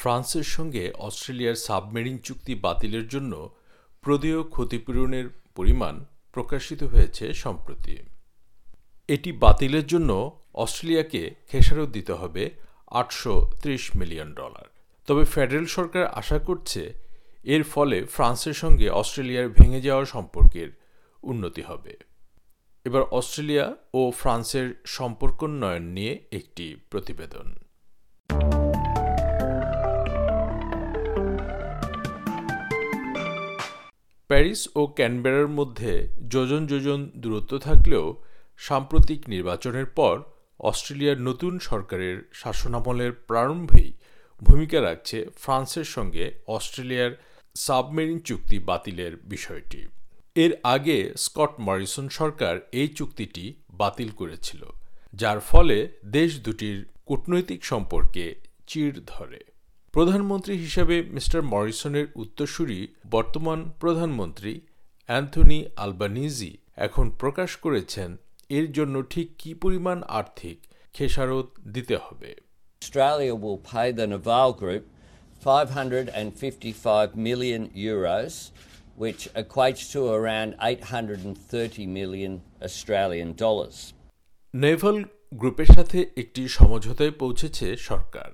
ফ্রান্সের সঙ্গে অস্ট্রেলিয়ার সাবমেরিন চুক্তি বাতিলের জন্য প্রদেয় ক্ষতিপূরণের পরিমাণ প্রকাশিত হয়েছে সম্প্রতি। এটি বাতিলের জন্য অস্ট্রেলিয়াকে খেসারত দিতে হবে আটশো ত্রিশ মিলিয়ন ডলার। তবে ফেডারেল সরকার আশা করছে এর ফলে ফ্রান্সের সঙ্গে অস্ট্রেলিয়ার ভেঙে যাওয়া সম্পর্কের উন্নতি হবে। এবার অস্ট্রেলিয়া ও ফ্রান্সের সম্পর্কোন্নয়ন নিয়ে একটি প্রতিবেদন। প্যারিস ও ক্যানবেরার মধ্যে যোজন যোজন দূরত্ব থাকলেও সাম্প্রতিক নির্বাচনের পর অস্ট্রেলিয়ার নতুন সরকারের শাসনামলের প্রারম্ভেই ভূমিকা রাখছে ফ্রান্সের সঙ্গে অস্ট্রেলিয়ার সাবমেরিন চুক্তি বাতিলের বিষয়টি। এর আগে স্কট মরিসন সরকার এই চুক্তিটি বাতিল করেছিল, যার ফলে দেশ দুটির কূটনৈতিক সম্পর্কে চিড় ধরে। প্রধানমন্ত্রী হিসেবে মিস্টার মরিসনের উত্তরসূরি বর্তমান প্রধানমন্ত্রী অ্যান্থনি আলবানিজি এখন প্রকাশ করেছেন এর জন্য ঠিক কি পরিমাণ আর্থিক খেসারত দিতে হবে Australia will pay the Naval Group 555 million euros, which equates to around 830 million Australian dollars. Naval গ্রুপের সাথে একটি সমঝোতায় পৌঁছেছে সরকার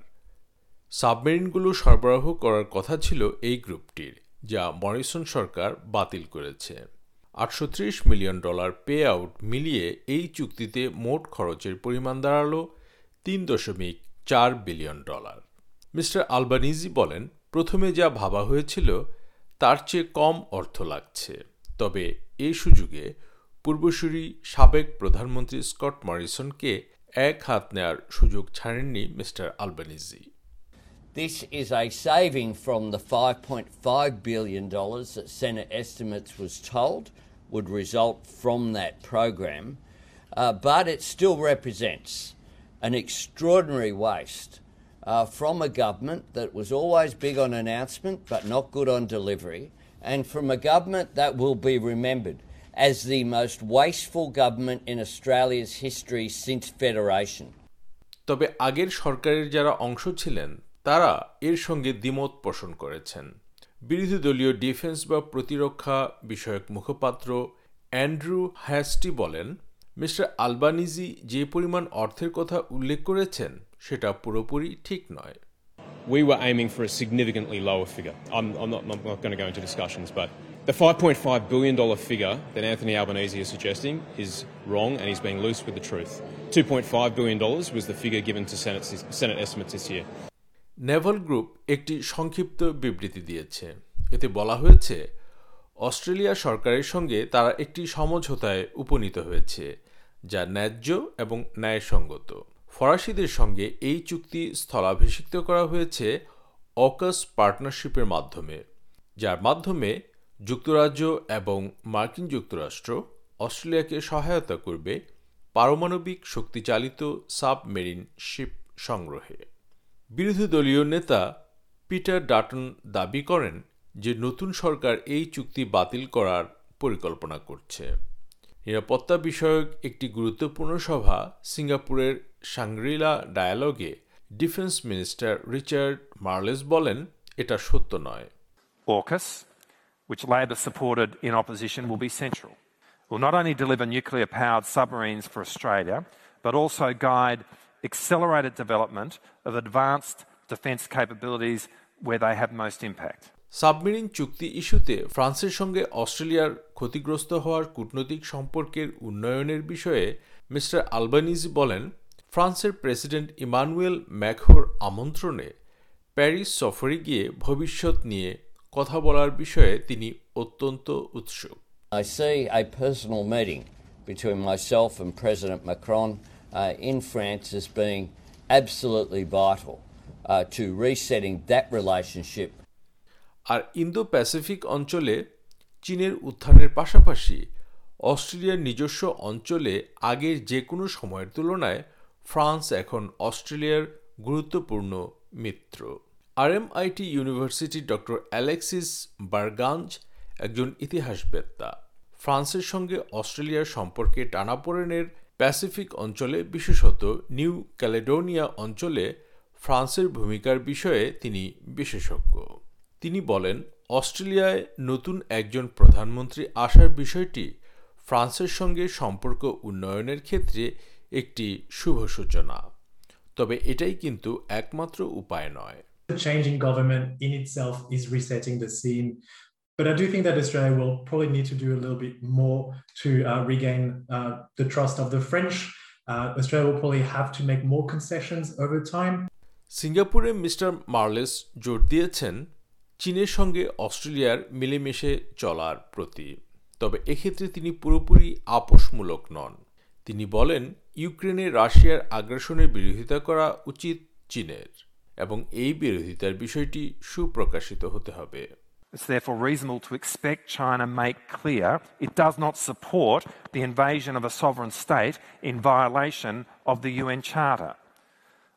সাবমেরিনগুলো সরবরাহ করার কথা ছিল এই গ্রুপটির, যা মরিসন সরকার বাতিল করেছে। আটশো ত্রিশ মিলিয়ন ডলার পে আউট মিলিয়ে এই চুক্তিতে মোট খরচের পরিমাণ দাঁড়াল তিন দশমিক চার বিলিয়ন ডলার। মিস্টার আলবানিজি বলেন, প্রথমে যা ভাবা হয়েছিল, তার চেয়ে কম অর্থ লাগছে। তবে এই সুযোগে পূর্বসূরি সাবেক প্রধানমন্ত্রী স্কট মরিসনকে এক হাত নেয়ার সুযোগ ছাড়েননি mister Albanese. This is a saving from the $5.5 billion that Senate estimates was told would result from that program, uh, but it still represents an extraordinary waste uh, from a government that was always big on announcement but not good on delivery, and from a government that will be remembered as the most wasteful government in Australia's history since Federation. তবে আগের সরকারের যারা অংশ ছিলেন তারা এর সঙ্গে দ্বিমত পোষণ করেছেন বিরোধী দলীয় ডিফেন্স বা প্রতিরক্ষা বিষয়ক মুখপাত্র অ্যান্ড্রু হ্যাস্টি বলেন মিস্টার আলবানিজি যে পরিমাণ অর্থের কথা উল্লেখ করেছেন সেটা পুরোপুরি ঠিক নয় We were aiming for a significantly lower figure. I'm, I'm, not, I'm not going to go into discussions, but the $5.5 billion figure that Anthony Albanese is suggesting is wrong and he's being loose with the truth. $2.5 billion was the figure given to Senate, Senate estimates this year. Naval group একটি সংক্ষিপ্ত বিবৃতি দিয়েছে। এতে বলা হয়েছে, Australia সরকারের সঙ্গে তারা একটি সমঝোতায় উপনীত হয়েছে, যা ন্যায্য এবং ন্যায়সঙ্গত। ফরাসিদের সঙ্গে এই চুক্তি স্থলাভিষিক্ত করা হয়েছে অকাস পার্টনারশিপের মাধ্যমে, যার মাধ্যমে যুক্তরাজ্য এবং মার্কিন যুক্তরাষ্ট্র অস্ট্রেলিয়াকে সহায়তা করবে পারমাণবিক শক্তিচালিত সাবমেরিন শিপ সংগ্রহে। বিরোধী দলীয় নেতা পিটার ডাটন দাবি করেন যে নতুন সরকার এই চুক্তি বাতিল করার পরিকল্পনা করছে। নিরাপত্তা বিষয়ক একটি গুরুত্বপূর্ণ সভা সিঙ্গাপুরের সাংগ্রিলা ডায়ালগে ডিফেন্স মিনিস্টার রিচার্ড মার্লেস বলেন, এটা সত্য নয়। But also guide accelerated development of advanced defence capabilities where they have most impact. Submarine চুক্তি ইস্যুতে ফ্রান্সের সঙ্গে অস্ট্রেলিয়ার ক্ষতিগ্রস্ত হওয়ার কূটনৈতিক সম্পর্কের উন্নয়নের বিষয়ে মিস্টার আলবানিজি বলেন ফ্রান্সের প্রেসিডেন্ট ইমানুয়েল ম্যাখোর আমন্ত্রণে প্যারিস সফরে গিয়ে ভবিষ্যৎ নিয়ে কথা বলার বিষয়ে তিনি অত্যন্ত উৎসুক I see a personal meeting between myself and President Macron uh, in France as being absolutely vital uh, to resetting that relationship. আর ইন্দো প্যাসিফিক অঞ্চলে চীনের উত্থানের পাশাপাশি অস্ট্রেলিয়ার নিজস্ব অঞ্চলে আগের যে কোনো সময়ের তুলনায় ফ্রান্স এখন অস্ট্রেলিয়ার গুরুত্বপূর্ণ মিত্র। RMIT university doctor Alexis Bergantz একজন ইতিহাসবেত্তা। ফ্রান্সের সঙ্গে অস্ট্রেলিয়ার সম্পর্কে টানাপোড়েনের প্যাসিফিক অঞ্চলে, বিশেষত নিউ ক্যালেডোনিয়া অঞ্চলে ফ্রান্সের ভূমিকার বিষয়ে তিনি বিশেষজ্ঞ। তিনি বলেন, অস্ট্রেলিয়ায় নতুন একজন প্রধানমন্ত্রী আসার বিষয়টি ফ্রান্সের সঙ্গে সম্পর্ক উন্নয়নের ক্ষেত্রে একটি শুভ সূচনা। তবে এটাই কিন্তু একমাত্র উপায় নয়। The change in government in itself is resetting the scene. But I do think that Australia will probably need to do a little bit more to uh, regain uh, the trust of the French. Uh, Australia will probably have to make more concessions over time. সিঙ্গাপুরে mister Marles জোর দিয়েছেন চীনের সঙ্গে অস্ট্রেলিয়ার মিলেমিশে চলার প্রতি তবে এক্ষেত্রে তিনি পুরোপুরি আপোষমূলক নন তিনি বলেন ইউক্রেনে রাশিয়ার আগ্রাসনের বিরোধিতা করা উচিত চীনের এবং এই বিরোধিতার বিষয়টি সুপ্রকাশিত হতে হবে It's therefore reasonable to expect China make clear it does not support the invasion of a sovereign state in violation of the UN Charter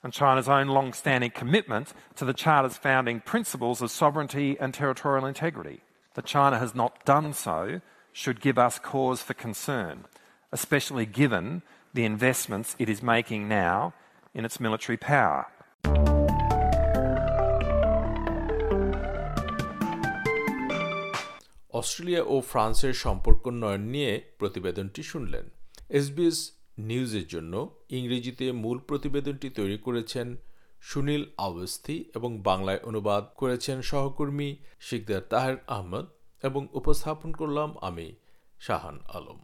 and China's own long standing commitment to the Charter's founding principles of sovereignty and territorial integrity. That China has not done so should give us cause for concern, especially given the investments it is making now in its military power. Australia ও ফ্রান্সের সম্পর্ক উন্নয়ন নিয়ে প্রতিবেদনটি শুনলেন। SBS নিউজের জন্য ইংরেজিতে মূল প্রতিবেদনটি তৈরি করেছেন সুনীল আওয়েস্তি এবং বাংলায় অনুবাদ করেছেন সহকর্মী শিকদার তাহের আহমদ এবং উপস্থাপন করলাম আমি শাহান আলম।